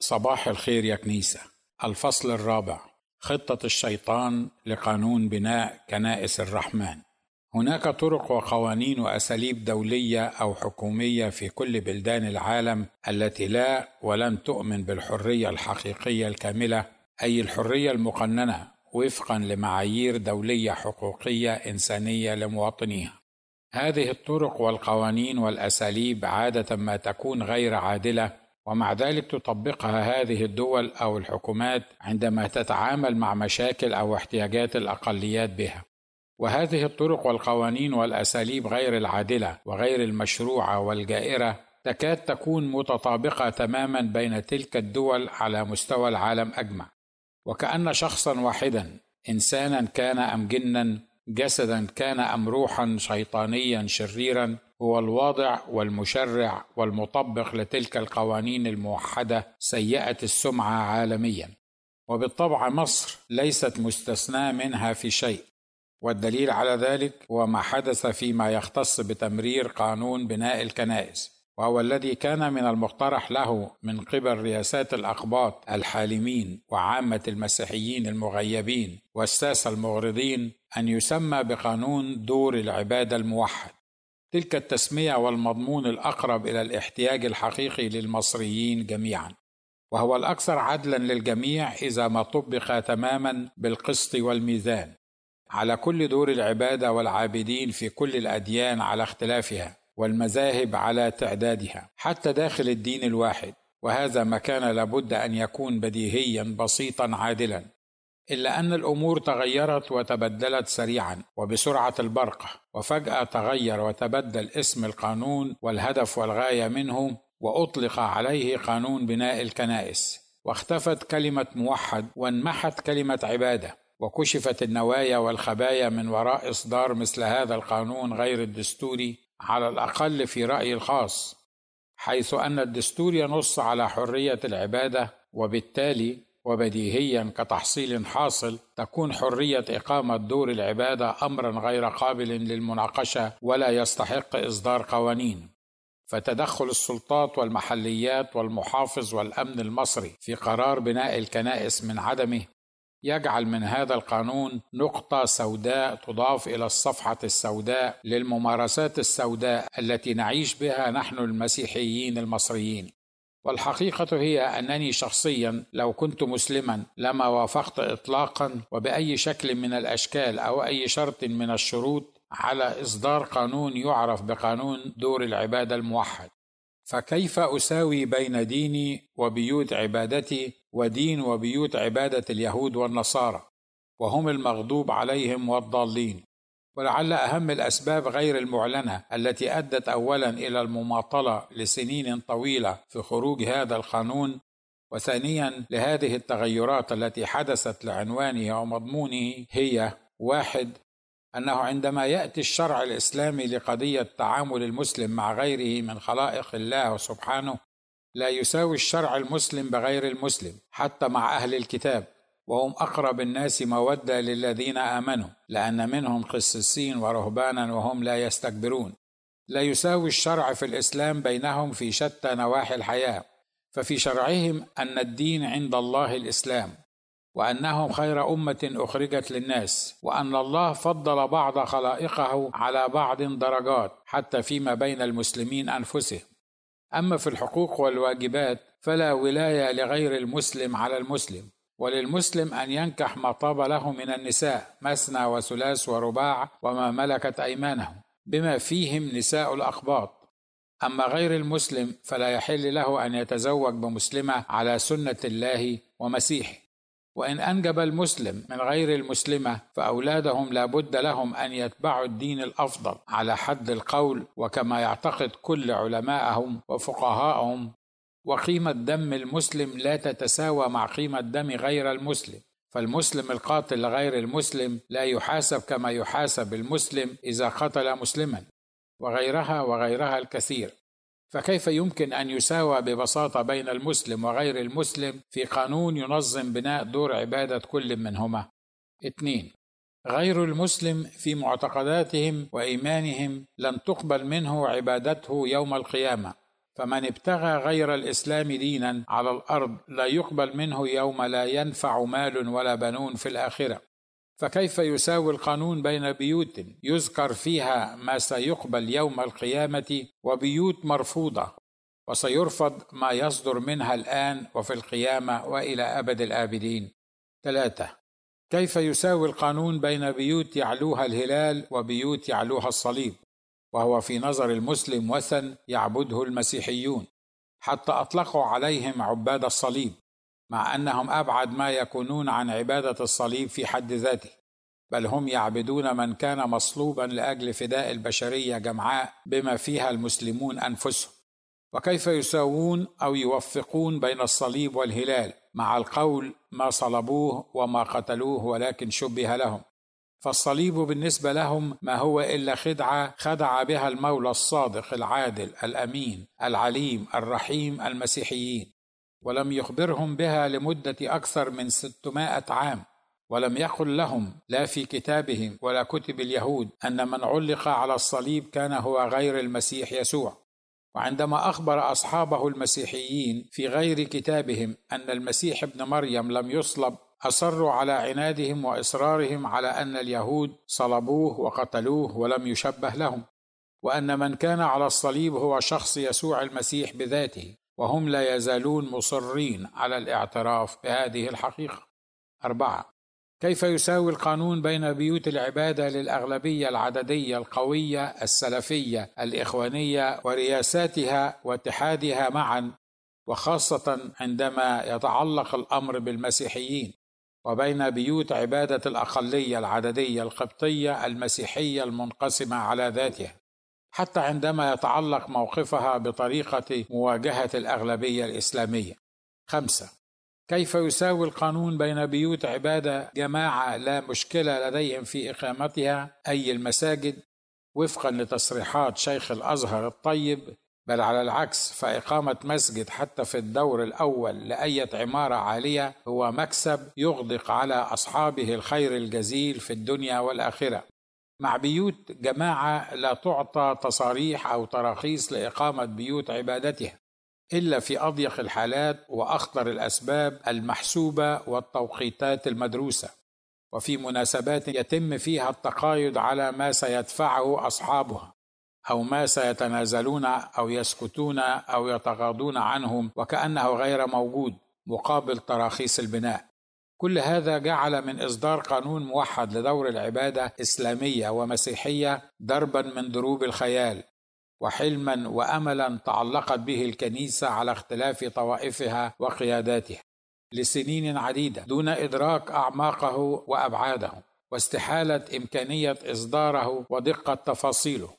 صباح الخير يا كنيسة. الفصل الرابع. خطة الشيطان لقانون بناء كنائس الرحمن. هناك طرق وقوانين وأساليب دولية أو حكومية في كل بلدان العالم التي لا ولن تؤمن بالحرية الحقيقية الكاملة أي الحرية المقننة وفقا لمعايير دولية حقوقية إنسانية لمواطنيها. هذه الطرق والقوانين والأساليب عادة ما تكون غير عادلة ومع ذلك تطبقها هذه الدول أو الحكومات عندما تتعامل مع مشاكل أو احتياجات الأقليات بها. وهذه الطرق والقوانين والأساليب غير العادلة وغير المشروعة والجائرة تكاد تكون متطابقة تماما بين تلك الدول على مستوى العالم أجمع. وكأن شخصا واحدا انسانا كان أم جنا جسدا كان أم روحا شيطانيا شريرا. هو الواضع والمشرع والمطبق لتلك القوانين الموحدة سيئة السمعة عالميا. وبالطبع مصر ليست مستثناة منها في شيء. والدليل على ذلك هو ما حدث فيما يختص بتمرير قانون بناء الكنائس. وهو الذي كان من المقترح له من قبل رياسات الأقباط الحالمين وعامة المسيحيين المغيبين والساسه المغرضين أن يسمى بقانون دور العبادة الموحد. تلك التسمية والمضمون الأقرب إلى الاحتياج الحقيقي للمصريين جميعا. وهو الأكثر عدلا للجميع إذا ما طبق تماما بالقسط والميزان. على كل دور العبادة والعابدين في كل الأديان على اختلافها. والمذاهب على تعدادها حتى داخل الدين الواحد. وهذا ما كان لابد أن يكون بديهيا بسيطا عادلا. إلا أن الأمور تغيرت وتبدلت سريعا وبسرعة البرق وفجأة تغير وتبدل اسم القانون والهدف والغاية منه وأطلق عليه قانون بناء الكنائس. واختفت كلمة موحد وانمحت كلمة عبادة. وكشفت النوايا والخبايا من وراء إصدار مثل هذا القانون غير الدستوري. على الأقل في رأيي الخاص حيث أن الدستور ينص على حرية العبادة وبالتالي وبديهيا كتحصيل حاصل تكون حرية إقامة دور العبادة امرا غير قابل للمناقشة ولا يستحق إصدار قوانين. فتدخل السلطات والمحليات والمحافظ والأمن المصري في قرار بناء الكنائس من عدمه يجعل من هذا القانون نقطة سوداء تضاف إلى الصفحة السوداء للممارسات السوداء التي نعيش بها نحن المسيحيين المصريين. والحقيقة هي أنني شخصيا لو كنت مسلما لما وافقت إطلاقا وبأي شكل من الأشكال أو أي شرط من الشروط على إصدار قانون يعرف بقانون دور العبادة الموحد. فكيف أساوي بين ديني وبيوت عبادتي ودين وبيوت عبادة اليهود والنصارى وهم المغضوب عليهم والضالين. ولعل أهم الأسباب غير المعلنة التي أدت اولا إلى المماطلة لسنين طويلة في خروج هذا القانون وثانيا لهذه التغيرات التي حدثت لعنوانه ومضمونه هي واحد أنه عندما يأتي الشرع الإسلامي لقضية تعامل المسلم مع غيره من خلائق الله سبحانه لا يساوي الشرع المسلم بغير المسلم حتى مع أهل الكتاب. وهم أقرب الناس مودة للذين آمنوا لأن منهم قسيسين ورهبانا وهم لا يستكبرون. لا يساوي الشرع في الإسلام بينهم في شتى نواحي الحياة ففي شرعهم أن الدين عند الله الإسلام وأنهم خير أمة أخرجت للناس وأن الله فضل بعض خلائقه على بعض درجات حتى فيما بين المسلمين أنفسهم. أما في الحقوق والواجبات فلا ولاية لغير المسلم على المسلم وللمسلم أن ينكح ما طاب له من النساء مثنى وثلاث ورباع وما ملكت أيمانهم بما فيهم نساء الاقباط أما غير المسلم فلا يحل له أن يتزوج بمسلمة على سنة الله ومسيحه. وإن أنجب المسلم من غير المسلمة فأولادهم لا بد لهم أن يتبعوا الدين الأفضل على حد القول وكما يعتقد كل علماءهم وفقهاءهم. وقيمة دم المسلم لا تتساوى مع قيمة دم غير المسلم فالمسلم القاتل لغير المسلم لا يحاسب كما يحاسب المسلم إذا قتل مسلما وغيرها وغيرها الكثير. فكيف يمكن أن يساوى ببساطة بين المسلم وغير المسلم في قانون ينظم بناء دور عبادة كل منهما؟ اثنين غير المسلم في معتقداتهم وإيمانهم لن تقبل منه عبادته يوم القيامة فمن ابتغى غير الإسلام دينا على الأرض لا يقبل منه يوم لا ينفع مال ولا بنون في الآخرة. فكيف يساوي القانون بين بيوت يذكر فيها ما سيقبل يوم القيامة وبيوت مرفوضة؟ وسيرفض ما يصدر منها الآن وفي القيامة وإلى أبد الآبدين. ثلاثة. كيف يساوي القانون بين بيوت يعلوها الهلال وبيوت يعلوها الصليب؟ وهو في نظر المسلم وثن يعبده المسيحيون. حتى أطلقوا عليهم عباد الصليب. مع أنهم أبعد ما يكونون عن عبادة الصليب في حد ذاته بل هم يعبدون من كان مصلوبا لأجل فداء البشرية جمعاء بما فيها المسلمون أنفسهم. وكيف يساوون أو يوفقون بين الصليب والهلال مع القول ما صلبوه وما قتلوه ولكن شبه لهم؟ فالصليب بالنسبة لهم ما هو إلا خدعة خدع بها المولى الصادق العادل الأمين العليم الرحيم المسيحيين. ولم يخبرهم بها لمدة أكثر من ستمائة عام ولم يقل لهم لا في كتابهم ولا كتب اليهود أن من علق على الصليب كان هو غير المسيح يسوع. وعندما أخبر أصحابه المسيحيين في غير كتابهم أن المسيح ابن مريم لم يصلب أصروا على عنادهم وإصرارهم على أن اليهود صلبوه وقتلوه ولم يشبه لهم وأن من كان على الصليب هو شخص يسوع المسيح بذاته. وهم لا يزالون مصرين على الاعتراف بهذه الحقيقة. أربعة كيف يساوي القانون بين بيوت العبادة للأغلبية العددية القوية السلفية الإخوانية ورياساتها واتحادها معا وخاصة عندما يتعلق الأمر بالمسيحيين وبين بيوت عبادة الأقلية العددية القبطية المسيحية المنقسمة على ذاتها؟ حتى عندما يتعلق موقفها بطريقة مواجهة الأغلبية الإسلامية. خمسة. كيف يساوي القانون بين بيوت عباده جماعة لا مشكلة لديهم في إقامتها؟ أي المساجد؟ وفقا لتصريحات شيخ الأزهر الطيب بل على العكس فإقامة مسجد حتى في الدور الأول لأية عمارة عالية هو مكسب يغدق على أصحابه الخير الجزيل في الدنيا والآخرة. مع بيوت جماعة لا تعطى تصاريح أو تراخيص لإقامة بيوت عبادتها إلا في أضيق الحالات وأخطر الأسباب المحسوبة والتوقيتات المدروسة. وفي مناسبات يتم فيها التقايض على ما سيدفعه أصحابها أو ما سيتنازلون أو يسكتون أو يتغاضون عنهم وكأنه غير موجود مقابل تراخيص البناء. كل هذا جعل من إصدار قانون موحد لدور العبادة إسلامية ومسيحية دربا من دروب الخيال وحلما واملا تعلقت به الكنيسة على اختلاف طوائفها وقياداتها لسنين عديدة دون إدراك أعماقه وأبعاده واستحالة إمكانية إصداره ودقة تفاصيله.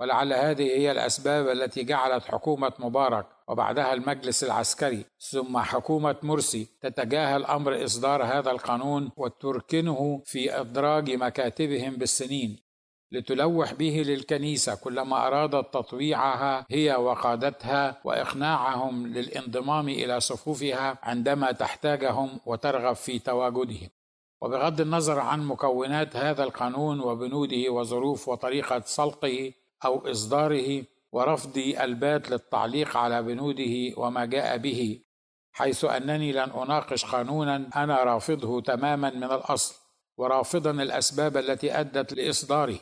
ولعل هذه هي الأسباب التي جعلت حكومة مبارك وبعدها المجلس العسكري ثم حكومة مرسي تتجاهل أمر إصدار هذا القانون وتركنه في إدراج مكاتبهم بالسنين لتلوح به للكنيسة كلما أرادت تطويعها هي وقادتها وإقناعهم للانضمام إلى صفوفها عندما تحتاجهم وترغب في تواجدهم. وبغض النظر عن مكونات هذا القانون وبنوده وظروف وطريقة سلقه أو إصداره ورفض البات للتعليق على بنوده وما جاء به حيث أنني لن أناقش قانونا أنا رافضه تماما من الأصل ورافضا الأسباب التي أدت لإصداره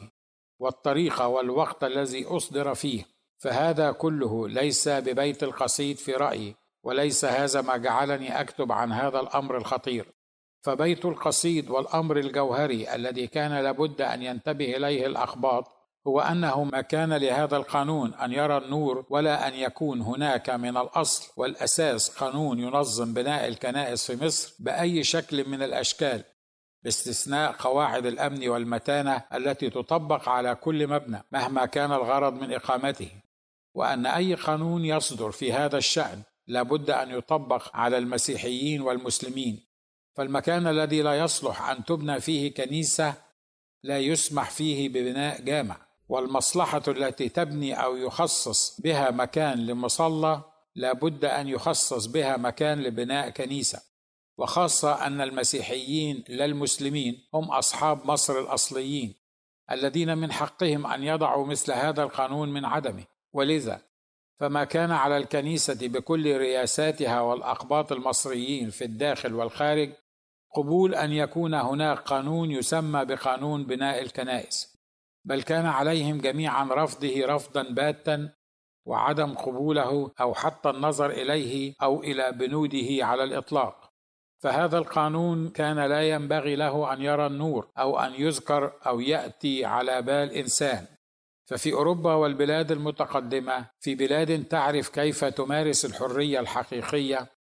والطريقة والوقت الذي أصدر فيه. فهذا كله ليس ببيت القصيد في رأيي وليس هذا ما جعلني أكتب عن هذا الأمر الخطير. فبيت القصيد والأمر الجوهري الذي كان لابد أن ينتبه إليه الأخباط هو أنه ما كان لهذا القانون أن يرى النور ولا أن يكون هناك من الأصل والأساس قانون ينظم بناء الكنائس في مصر بأي شكل من الأشكال باستثناء قواعد الأمن والمتانة التي تطبق على كل مبنى مهما كان الغرض من إقامته وأن أي قانون يصدر في هذا الشأن لابد أن يطبق على المسيحيين والمسلمين. فالمكان الذي لا يصلح أن تبنى فيه كنيسة لا يسمح فيه ببناء جامع. والمصلحة التي تبني أو يخصص بها مكان لمصلى لابد أن يخصص بها مكان لبناء كنيسة. وخاصة أن المسيحيين لا المسلمين هم أصحاب مصر الأصليين الذين من حقهم أن يضعوا مثل هذا القانون من عدمه. ولذا فما كان على الكنيسة بكل رياساتها والأقباط المصريين في الداخل والخارج قبول أن يكون هناك قانون يسمى بقانون بناء الكنائس. بل كان عليهم جميعا رفضه رفضا باتا وعدم قبوله أو حتى النظر إليه أو إلى بنوده على الإطلاق. فهذا القانون كان لا ينبغي له أن يرى النور أو أن يذكر أو يأتي على بال إنسان. ففي أوروبا والبلاد المتقدمة في بلاد تعرف كيف تمارس الحرية الحقيقية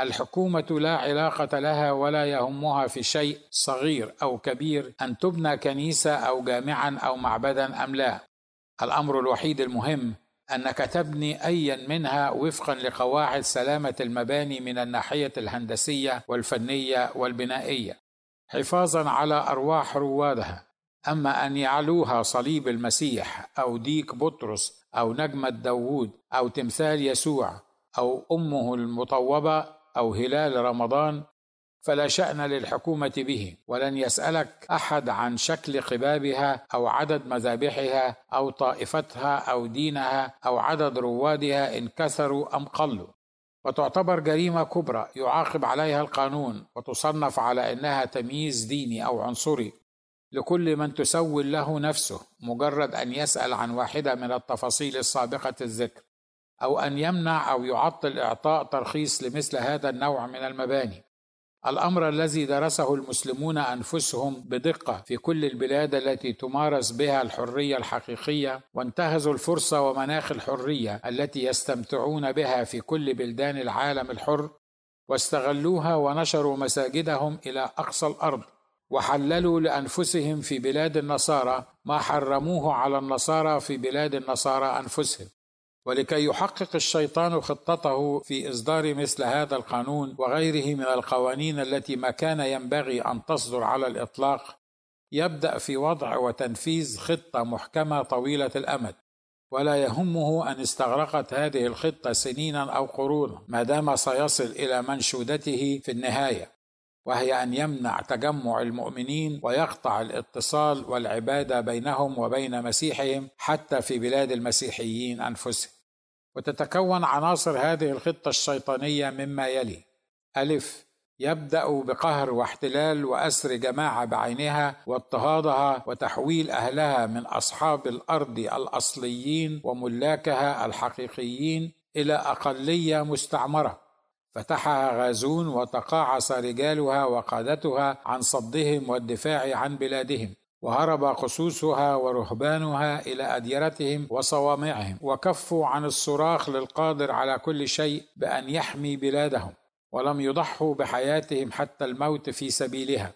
الحكومة لا علاقة لها ولا يهمها في شيء صغير أو كبير أن تبنى كنيسة أو جامعا أو معبدا أم لا. الأمر الوحيد المهم أنك تبني ايا منها وفقا لقواعد سلامة المباني من الناحية الهندسية والفنية والبنائية. حفاظا على أرواح روادها. أما أن يعلوها صليب المسيح أو ديك بطرس أو نجمه داوود أو تمثال يسوع أو أمه المطوبة أو هلال رمضان فلا شأن للحكومة به ولن يسألك أحد عن شكل قبابها أو عدد مذابحها أو طائفتها أو دينها أو عدد روادها إن كثروا أم قلوا. وتعتبر جريمة كبرى يعاقب عليها القانون وتصنف على أنها تمييز ديني أو عنصري. لكل من تسول له نفسه مجرد أن يسأل عن واحدة من التفاصيل السابقة الذكر. أو أن يمنع أو يعطل إعطاء ترخيص لمثل هذا النوع من المباني. الأمر الذي درسه المسلمون أنفسهم بدقة في كل البلاد التي تمارس بها الحرية الحقيقية وانتهزوا الفرصة ومناخ الحرية التي يستمتعون بها في كل بلدان العالم الحر واستغلوها ونشروا مساجدهم إلى أقصى الأرض وحللوا لأنفسهم في بلاد النصارى ما حرموه على النصارى في بلاد النصارى أنفسهم. ولكي يحقق الشيطان خطته في إصدار مثل هذا القانون وغيره من القوانين التي ما كان ينبغي أن تصدر على الإطلاق يبدأ في وضع وتنفيذ خطة محكمة طويلة الأمد. ولا يهمه أن استغرقت هذه الخطة سنينا أو قرونا ما دام سيصل إلى منشودته في النهاية. وهي أن يمنع تجمع المؤمنين ويقطع الاتصال والعبادة بينهم وبين مسيحهم حتى في بلاد المسيحيين أنفسهم. وتتكون عناصر هذه الخطة الشيطانية مما يلي: ألف يبدأ بقهر واحتلال وأسر جماعة بعينها واضطهادها وتحويل أهلها من أصحاب الأرض الأصليين وملاكها الحقيقيين إلى أقلية مستعمرة. فتحها غازون وتقاعس رجالها وقادتها عن صدهم والدفاع عن بلادهم. وهرب قسوسها ورهبانها إلى أديرتهم وصوامعهم وكفوا عن الصراخ للقادر على كل شيء بأن يحمي بلادهم ولم يضحوا بحياتهم حتى الموت في سبيلها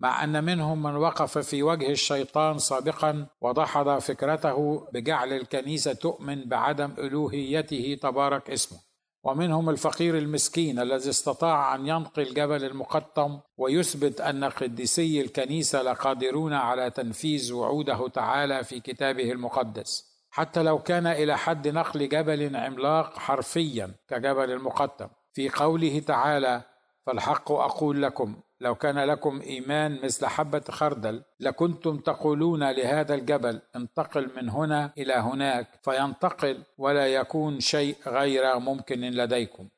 مع أن منهم من وقف في وجه الشيطان سابقا ودحض فكرته بجعل الكنيسة تؤمن بعدم ألوهيته تبارك اسمه. ومنهم الفقير المسكين الذي استطاع أن ينقل جبل المقطم ويثبت أن قديسي الكنيسة لقادرون على تنفيذ وعوده تعالى في كتابه المقدس. حتى لو كان إلى حد نقل جبل عملاق حرفيا كجبل المقطم. في قوله تعالى فالحق أقول لكم لو كان لكم إيمان مثل حبة خردل لكنتم تقولون لهذا الجبل انتقل من هنا إلى هناك فينتقل ولا يكون شيء غير ممكن لديكم.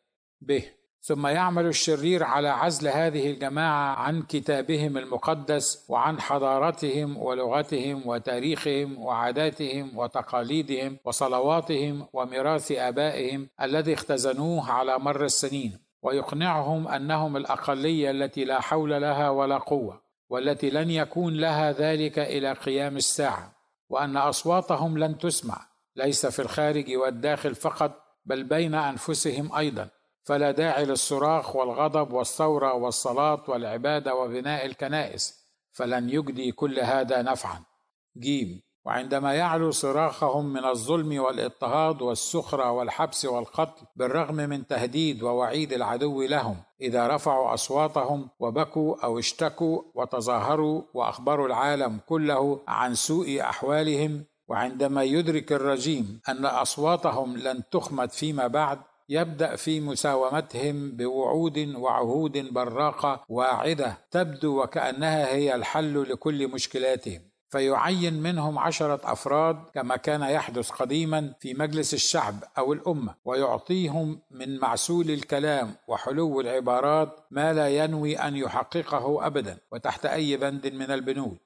به ثم يعمل الشرير على عزل هذه الجماعة عن كتابهم المقدس وعن حضارتهم ولغتهم وتاريخهم وعاداتهم وتقاليدهم وصلواتهم وميراث آبائهم الذي اختزنوه على مر السنين. ويقنعهم أنهم الأقلية التي لا حول لها ولا قوة والتي لن يكون لها ذلك إلى قيام الساعة وأن أصواتهم لن تسمع ليس في الخارج والداخل فقط بل بين أنفسهم أيضا. فلا داعي للصراخ والغضب والثورة والصلاة والعبادة وبناء الكنائس فلن يجدي كل هذا نفعا. جيم. وعندما يعلو صراخهم من الظلم والاضطهاد والسخرة والحبس والقتل بالرغم من تهديد ووعيد العدو لهم إذا رفعوا أصواتهم وبكوا أو اشتكوا وتظاهروا وأخبروا العالم كله عن سوء أحوالهم وعندما يدرك الرجيم أن أصواتهم لن تخمد فيما بعد يبدأ في مساومتهم بوعود وعهود براقة واعدة تبدو وكأنها هي الحل لكل مشكلاتهم. فيعين منهم عشرة أفراد كما كان يحدث قديما في مجلس الشعب أو الأمة ويعطيهم من معسول الكلام وحلو العبارات ما لا ينوي أن يحققه أبدا وتحت أي بند من البنود.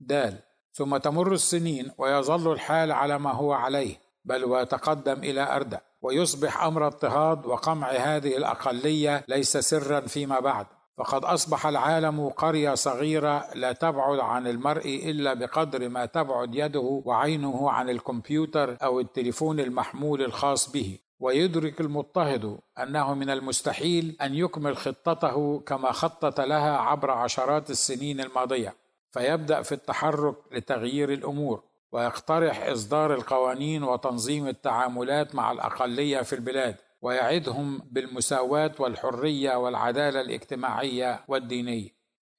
دال ثم تمر السنين ويظل الحال على ما هو عليه بل ويتقدم إلى أردأ ويصبح أمر اضطهاد وقمع هذه الأقلية ليس سرا فيما بعد. فقد أصبح العالم قرية صغيرة لا تبعد عن المرء إلا بقدر ما تبعد يده وعينه عن الكمبيوتر أو التليفون المحمول الخاص به. ويدرك المضطهد أنه من المستحيل أن يكمل خطته كما خطط لها عبر عشرات السنين الماضية. فيبدأ في التحرك لتغيير الأمور ويقترح إصدار القوانين وتنظيم التعاملات مع الأقلية في البلاد. ويعدهم بالمساواة والحرية والعدالة الاجتماعية والدينية.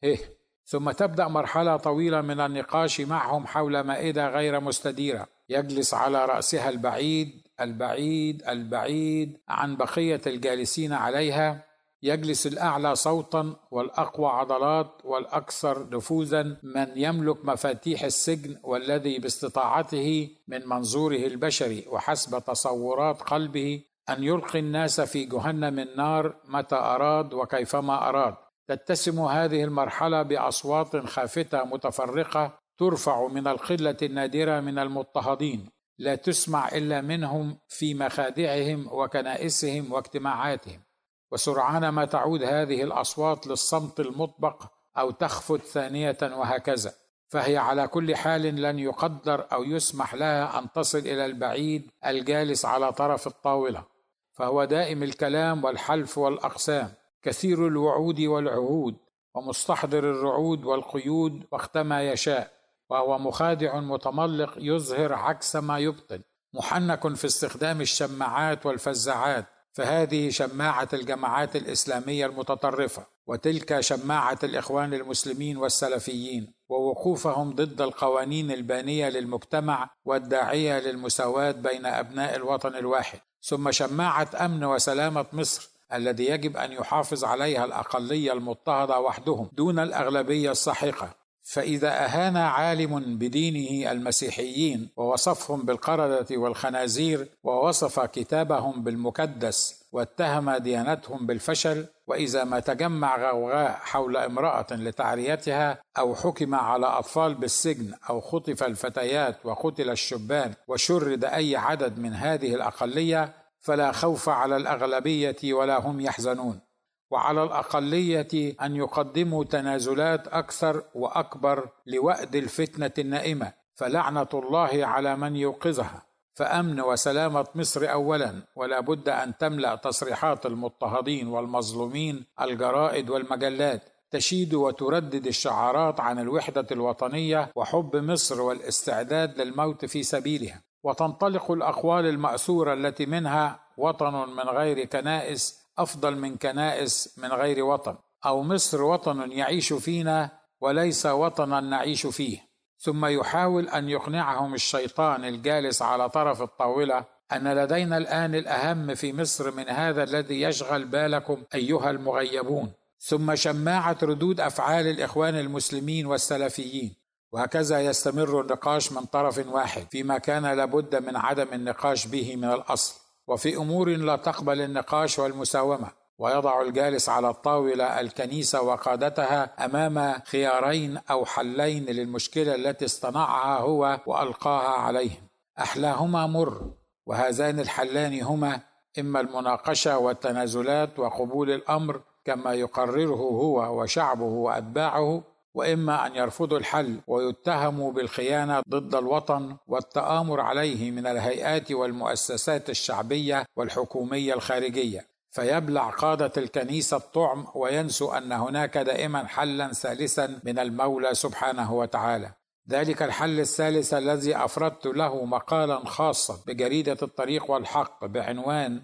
إيه ثم تبدأ مرحلة طويلة من النقاش معهم حول مائدة غير مستديرة. يجلس على رأسها البعيد البعيد البعيد عن بقية الجالسين عليها. يجلس الأعلى صوتا والأقوى عضلات والأكثر نفوذا. من يملك مفاتيح السجن والذي باستطاعته من منظوره البشري وحسب تصورات قلبه أن يلقي الناس في جهنم النار متى أراد وكيفما أراد. تتسم هذه المرحلة بأصوات خافتة متفرقة ترفع من القله النادرة من المضطهدين. لا تسمع إلا منهم في مخادعهم وكنائسهم واجتماعاتهم. وسرعان ما تعود هذه الأصوات للصمت المطبق أو تخفت ثانية وهكذا. فهي على كل حال لن يقدر أو يسمح لها أن تصل إلى البعيد الجالس على طرف الطاولة. فهو دائم الكلام والحلف والأقسام كثير الوعود والعهود ومستحضر الرعود والقيود وقتما يشاء وهو مخادع متملق يظهر عكس ما يبطن محنك في استخدام الشماعات والفزاعات فهذه شماعة الجماعات الإسلامية المتطرفة وتلك شماعة الإخوان المسلمين والسلفيين ووقوفهم ضد القوانين البانية للمجتمع والداعية للمساواة بين أبناء الوطن الواحد. ثم شماعه أمن وسلامة مصر الذي يجب أن يحافظ عليها الأقلية المضطهدة وحدهم دون الأغلبية الساحقه فإذا أهان عالم بدينه المسيحيين ووصفهم بالقردة والخنازير ووصف كتابهم بالمكدس واتهم ديانتهم بالفشل وإذا ما تجمع غوغاء حول امرأة لتعريتها أو حكم على أطفال بالسجن أو خطف الفتيات وقتل الشبان وشرد أي عدد من هذه الأقلية فلا خوف على الأغلبية ولا هم يحزنون. وعلى الأقلية أن يقدموا تنازلات أكثر وأكبر لوأد الفتنة النائمة فلعنة الله على من يوقظها. فأمن وسلامة مصر اولا ولا بد أن تملأ تصريحات المضطهدين والمظلومين الجرائد والمجلات. تشيد وتردد الشعارات عن الوحدة الوطنية وحب مصر والاستعداد للموت في سبيلها. وتنطلق الأقوال المأثورة التي منها وطن من غير كنائس أفضل من كنائس من غير وطن. أو مصر وطن يعيش فينا وليس وطنا نعيش فيه. ثم يحاول أن يقنعهم الشيطان الجالس على طرف الطاولة أن لدينا الآن الأهم في مصر من هذا الذي يشغل بالكم أيها المغيبون. ثم شماعة ردود أفعال الإخوان المسلمين والسلفيين. وهكذا يستمر النقاش من طرف واحد فيما كان لابد من عدم النقاش به من الأصل. وفي أمور لا تقبل النقاش والمساومة. ويضع الجالس على الطاولة الكنيسة وقادتها أمام خيارين أو حلين للمشكلة التي اصطنعها هو وألقاها عليهم. أحلاهما مر وهذان الحلان هما إما المناقشة والتنازلات وقبول الأمر كما يقرره هو وشعبه وأتباعه وإما أن يرفضوا الحل ويتهموا بالخيانة ضد الوطن والتآمر عليه من الهيئات والمؤسسات الشعبية والحكومية الخارجية. فيبلع قادة الكنيسة الطعم وينسوا أن هناك دائما حلا ثالثا من المولى سبحانه وتعالى. ذلك الحل الثالث الذي أفردت له مقالا خاصا بجريدة الطريق والحق بعنوان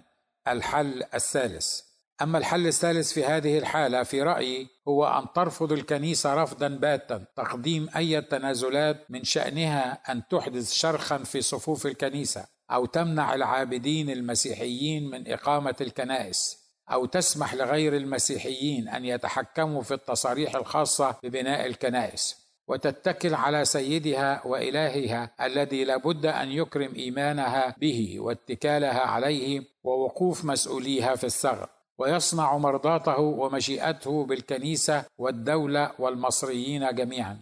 الحل الثالث. أما الحل الثالث في هذه الحالة في رأيي هو أن ترفض الكنيسة رفضا باتا تقديم أي تنازلات من شأنها أن تحدث شرخا في صفوف الكنيسة. أو تمنع العابدين المسيحيين من إقامة الكنائس أو تسمح لغير المسيحيين أن يتحكموا في التصاريح الخاصة ببناء الكنائس. وتتكل على سيدها وإلهها الذي لابد أن يكرم إيمانها به واتكالها عليه ووقوف مسؤوليها في الثغر ويصنع مرضاته ومشيئته بالكنيسة والدولة والمصريين جميعا.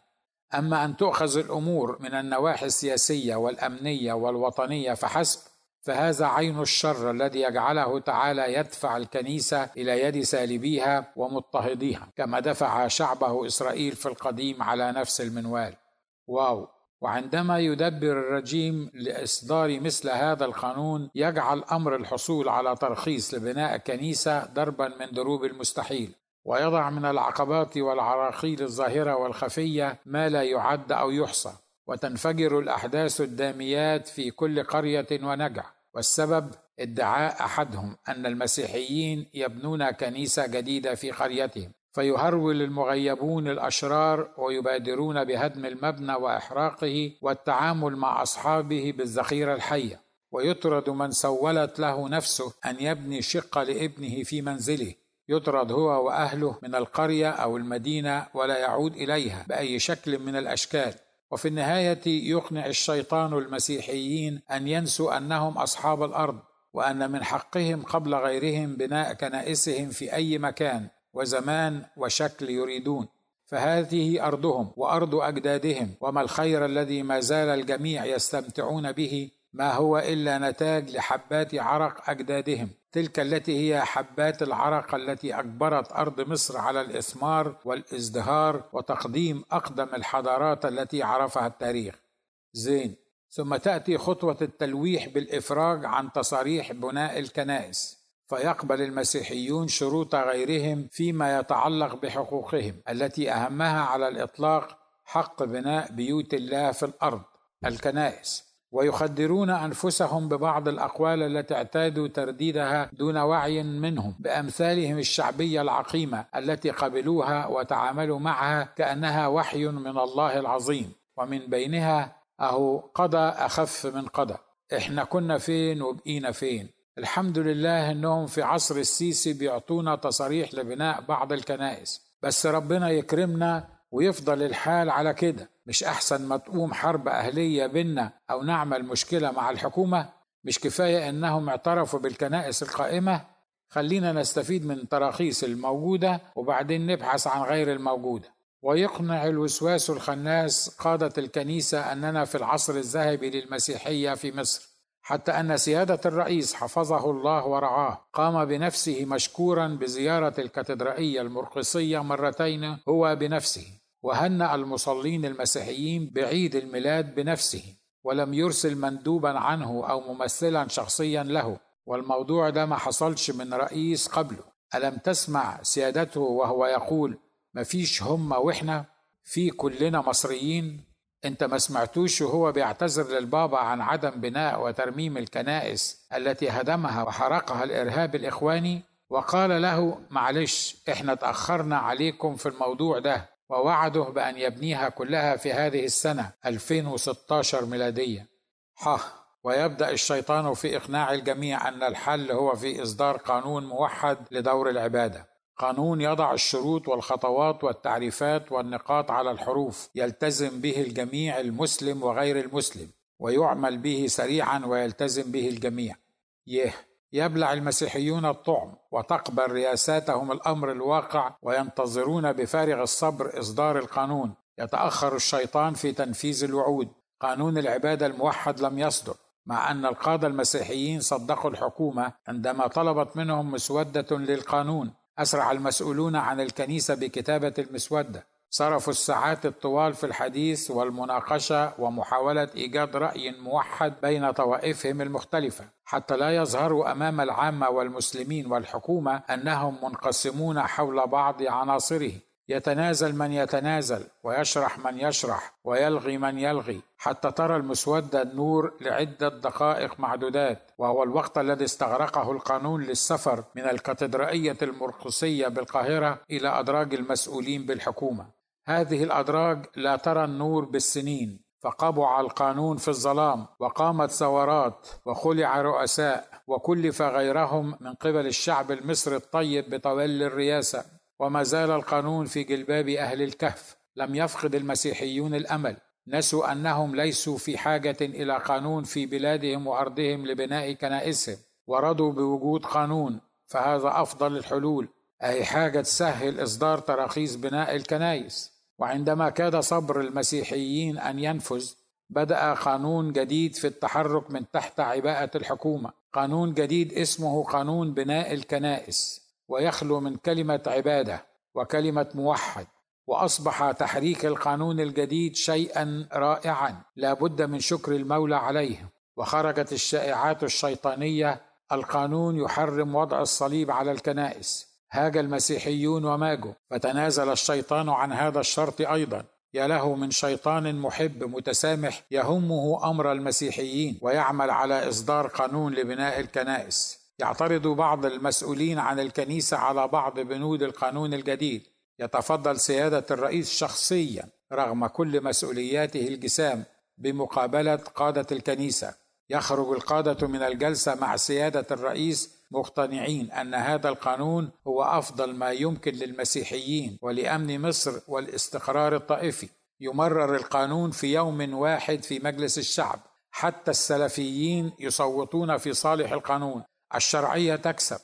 أما أن تؤخذ الأمور من النواحي السياسية والأمنية والوطنية فحسب فهذا عين الشر الذي يجعله تعالى يدفع الكنيسة إلى يد سالبيها ومضطهديها كما دفع شعبه إسرائيل في القديم على نفس المنوال. واو! وعندما يدبر الرجيم لإصدار مثل هذا القانون يجعل أمر الحصول على ترخيص لبناء كنيسة ضربا من دروب المستحيل. ويضع من العقبات والعراقيل الظاهرة والخفية ما لا يعد أو يحصى وتنفجر الأحداث الداميات في كل قرية ونجع. والسبب ادعاء أحدهم أن المسيحيين يبنون كنيسة جديدة في قريتهم فيهرول المغيبون الأشرار ويبادرون بهدم المبنى وإحراقه والتعامل مع أصحابه بالذخيرة الحية. ويطرد من سولت له نفسه أن يبني شقة لابنه في منزله. يطرد هو وأهله من القرية أو المدينة ولا يعود إليها بأي شكل من الأشكال. وفي النهاية يقنع الشيطان المسيحيين أن ينسوا أنهم أصحاب الأرض وأن من حقهم قبل غيرهم بناء كنائسهم في أي مكان وزمان وشكل يريدون. فهذه أرضهم وأرض أجدادهم وما الخير الذي ما زال الجميع يستمتعون به ما هو إلا نتاج لحبات عرق أجدادهم. تلك التي هي حبات العرق التي أجبرت أرض مصر على الإثمار والإزدهار وتقديم أقدم الحضارات التي عرفها التاريخ. زين. ثم تأتي خطوة التلويح بالإفراج عن تصاريح بناء الكنائس فيقبل المسيحيون شروط غيرهم فيما يتعلق بحقوقهم التي أهمها على الإطلاق حق بناء بيوت الله في الأرض الكنائس. ويخدرون أنفسهم ببعض الأقوال التي اعتادوا ترديدها دون وعي منهم بأمثالهم الشعبية العقيمة التي قبلوها وتعاملوا معها كأنها وحي من الله العظيم. ومن بينها أهو قضى أخف من قضى. إحنا كنا فين وبقينا فين؟ الحمد لله إنهم في عصر السيسي بيعطونا تصاريح لبناء بعض الكنائس. بس ربنا يكرمنا ويفضل الحال على كده. مش أحسن ما تقوم حرب أهلية بينا أو نعمل مشكلة مع الحكومة؟ مش كفاية إنهم اعترفوا بالكنائس القائمة؟ خلينا نستفيد من التراخيص الموجودة وبعدين نبحث عن غير الموجودة. ويقنع الوسواس الخناس قادة الكنيسة أننا في العصر الذهبي للمسيحية في مصر. حتى أن سيادة الرئيس حفظه الله ورعاه قام بنفسه مشكورا بزيارة الكاتدرائية المرقصية مرتين هو بنفسه. وهنأ المصلين المسيحيين بعيد الميلاد بنفسه ولم يرسل مندوبا عنه أو ممثلا شخصيا له والموضوع ده ما حصلش من رئيس قبله. ألم تسمع سيادته وهو يقول مفيش هم وإحنا في كلنا مصريين أنت ما سمعتوش وهو بيعتذر للبابا عن عدم بناء وترميم الكنائس التي هدمها وحرقها الإرهاب الإخواني؟ وقال له معلش إحنا تأخرنا عليكم في الموضوع ده. ووعده بأن يبنيها كلها في هذه السنة 2016 ميلادية. ها ويبدأ الشيطان في إقناع الجميع أن الحل هو في إصدار قانون موحد لدور العبادة. قانون يضع الشروط والخطوات والتعريفات والنقاط على الحروف يلتزم به الجميع المسلم وغير المسلم ويعمل به سريعا ويلتزم به الجميع. يه. يبلع المسيحيون الطعم وتقبل رياساتهم الأمر الواقع وينتظرون بفارغ الصبر إصدار القانون. يتأخر الشيطان في تنفيذ الوعود. قانون العباده الموحد لم يصدر مع أن القادة المسيحيين صدقوا الحكومة عندما طلبت منهم مسودة للقانون. أسرع المسؤولون عن الكنيسة بكتابة المسودة. صرفوا الساعات الطوال في الحديث والمناقشة ومحاولة إيجاد رأي موحد بين طوائفهم المختلفة حتى لا يظهروا أمام العامة والمسلمين والحكومة أنهم منقسمون حول بعض عناصره. يتنازل من يتنازل ويشرح من يشرح ويلغي من يلغي حتى ترى المسودة النور لعدة دقائق معدودات وهو الوقت الذي استغرقه القانون للسفر من الكاتدرائية المرقسية بالقاهرة إلى أدراج المسؤولين بالحكومة. هذه الأدراج لا ترى النور بالسنين فقبع القانون في الظلام وقامت ثورات وخلع رؤساء وكلف غيرهم من قبل الشعب المصري الطيب بتولي الرئاسة. وما زال القانون في جلباب أهل الكهف. لم يفقد المسيحيون الأمل. نسوا أنهم ليسوا في حاجة إلى قانون في بلادهم وأرضهم لبناء كنائسهم. ورضوا بوجود قانون. فهذا أفضل الحلول. أي حاجة تسهل إصدار تراخيص بناء الكنائس. وعندما كاد صبر المسيحيين أن ينفذ بدأ قانون جديد في التحرك من تحت عباءة الحكومة. قانون جديد اسمه قانون بناء الكنائس ويخلو من كلمة عبادة وكلمة موحد وأصبح تحريك القانون الجديد شيئا رائعا. لا بد من شكر المولى عليه. وخرجت الشائعات الشيطانية القانون يحرم وضع الصليب على الكنائس. هاج المسيحيون وماجوا فتنازل الشيطان عن هذا الشرط أيضا. يا له من شيطان محب متسامح يهمه أمر المسيحيين ويعمل على إصدار قانون لبناء الكنائس. يعترض بعض المسؤولين عن الكنيسة على بعض بنود القانون الجديد. يتفضل سيادة الرئيس شخصيا رغم كل مسؤولياته الجسام بمقابلة قادة الكنيسة. يخرج القادة من الجلسة مع سيادة الرئيس مقتنعين أن هذا القانون هو أفضل ما يمكن للمسيحيين ولأمن مصر والاستقرار الطائفي. يمرر القانون في يوم واحد في مجلس الشعب. حتى السلفيين يصوتون في صالح القانون. الشرعية تكسب.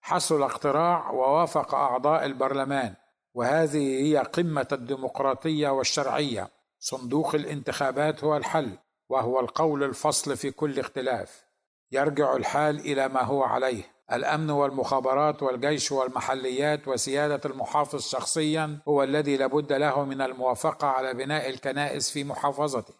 حصل اقتراع ووافق أعضاء البرلمان. وهذه هي قمة الديمقراطية والشرعية. صندوق الانتخابات هو الحل. وهو القول الفصل في كل اختلاف. يرجع الحال إلى ما هو عليه. الأمن والمخابرات والجيش والمحليات وسيادة المحافظ شخصيا هو الذي لابد له من الموافقة على بناء الكنائس في محافظته.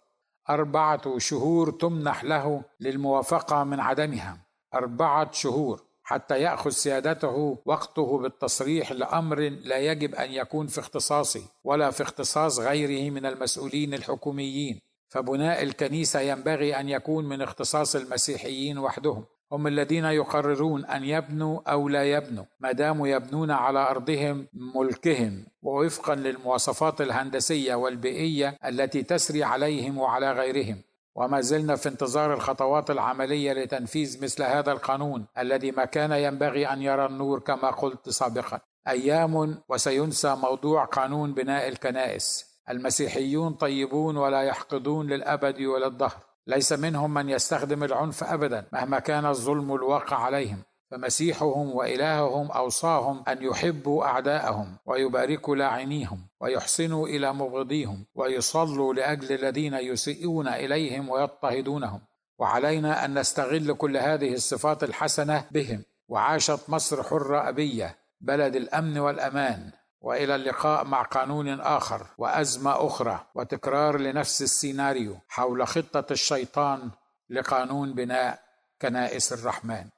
أربعة شهور تمنح له للموافقة من عدمها. أربعة شهور حتى يأخذ سيادته وقته بالتصريح لأمر لا يجب أن يكون في اختصاصه ولا في اختصاص غيره من المسؤولين الحكوميين. فبناء الكنيسة ينبغي أن يكون من اختصاص المسيحيين وحدهم. هم الذين يقررون أن يبنوا أو لا يبنوا ما داموا يبنون على أرضهم ملكهم. ووفقا للمواصفات الهندسية والبيئية التي تسري عليهم وعلى غيرهم. وما زلنا في انتظار الخطوات العملية لتنفيذ مثل هذا القانون الذي ما كان ينبغي أن يرى النور كما قلت سابقا. أيام وسينسى موضوع قانون بناء الكنائس. المسيحيون طيبون ولا يحقدون للأبد ولا الدهر ليس منهم من يستخدم العنف ابدا مهما كان الظلم الواقع عليهم. فمسيحهم وإلههم أوصاهم أن يحبوا أعداءهم ويباركوا لاعنيهم ويحسنوا إلى مبغضيهم ويصلوا لأجل الذين يسيئون إليهم ويضطهدونهم. وعلينا أن نستغل كل هذه الصفات الحسنة بهم. وعاشت مصر حرة أبية بلد الأمن والأمان. وإلى اللقاء مع قانون آخر وأزمة أخرى وتكرار لنفس السيناريو حول خطة الشيطان لقانون بناء كنائس الرحمن.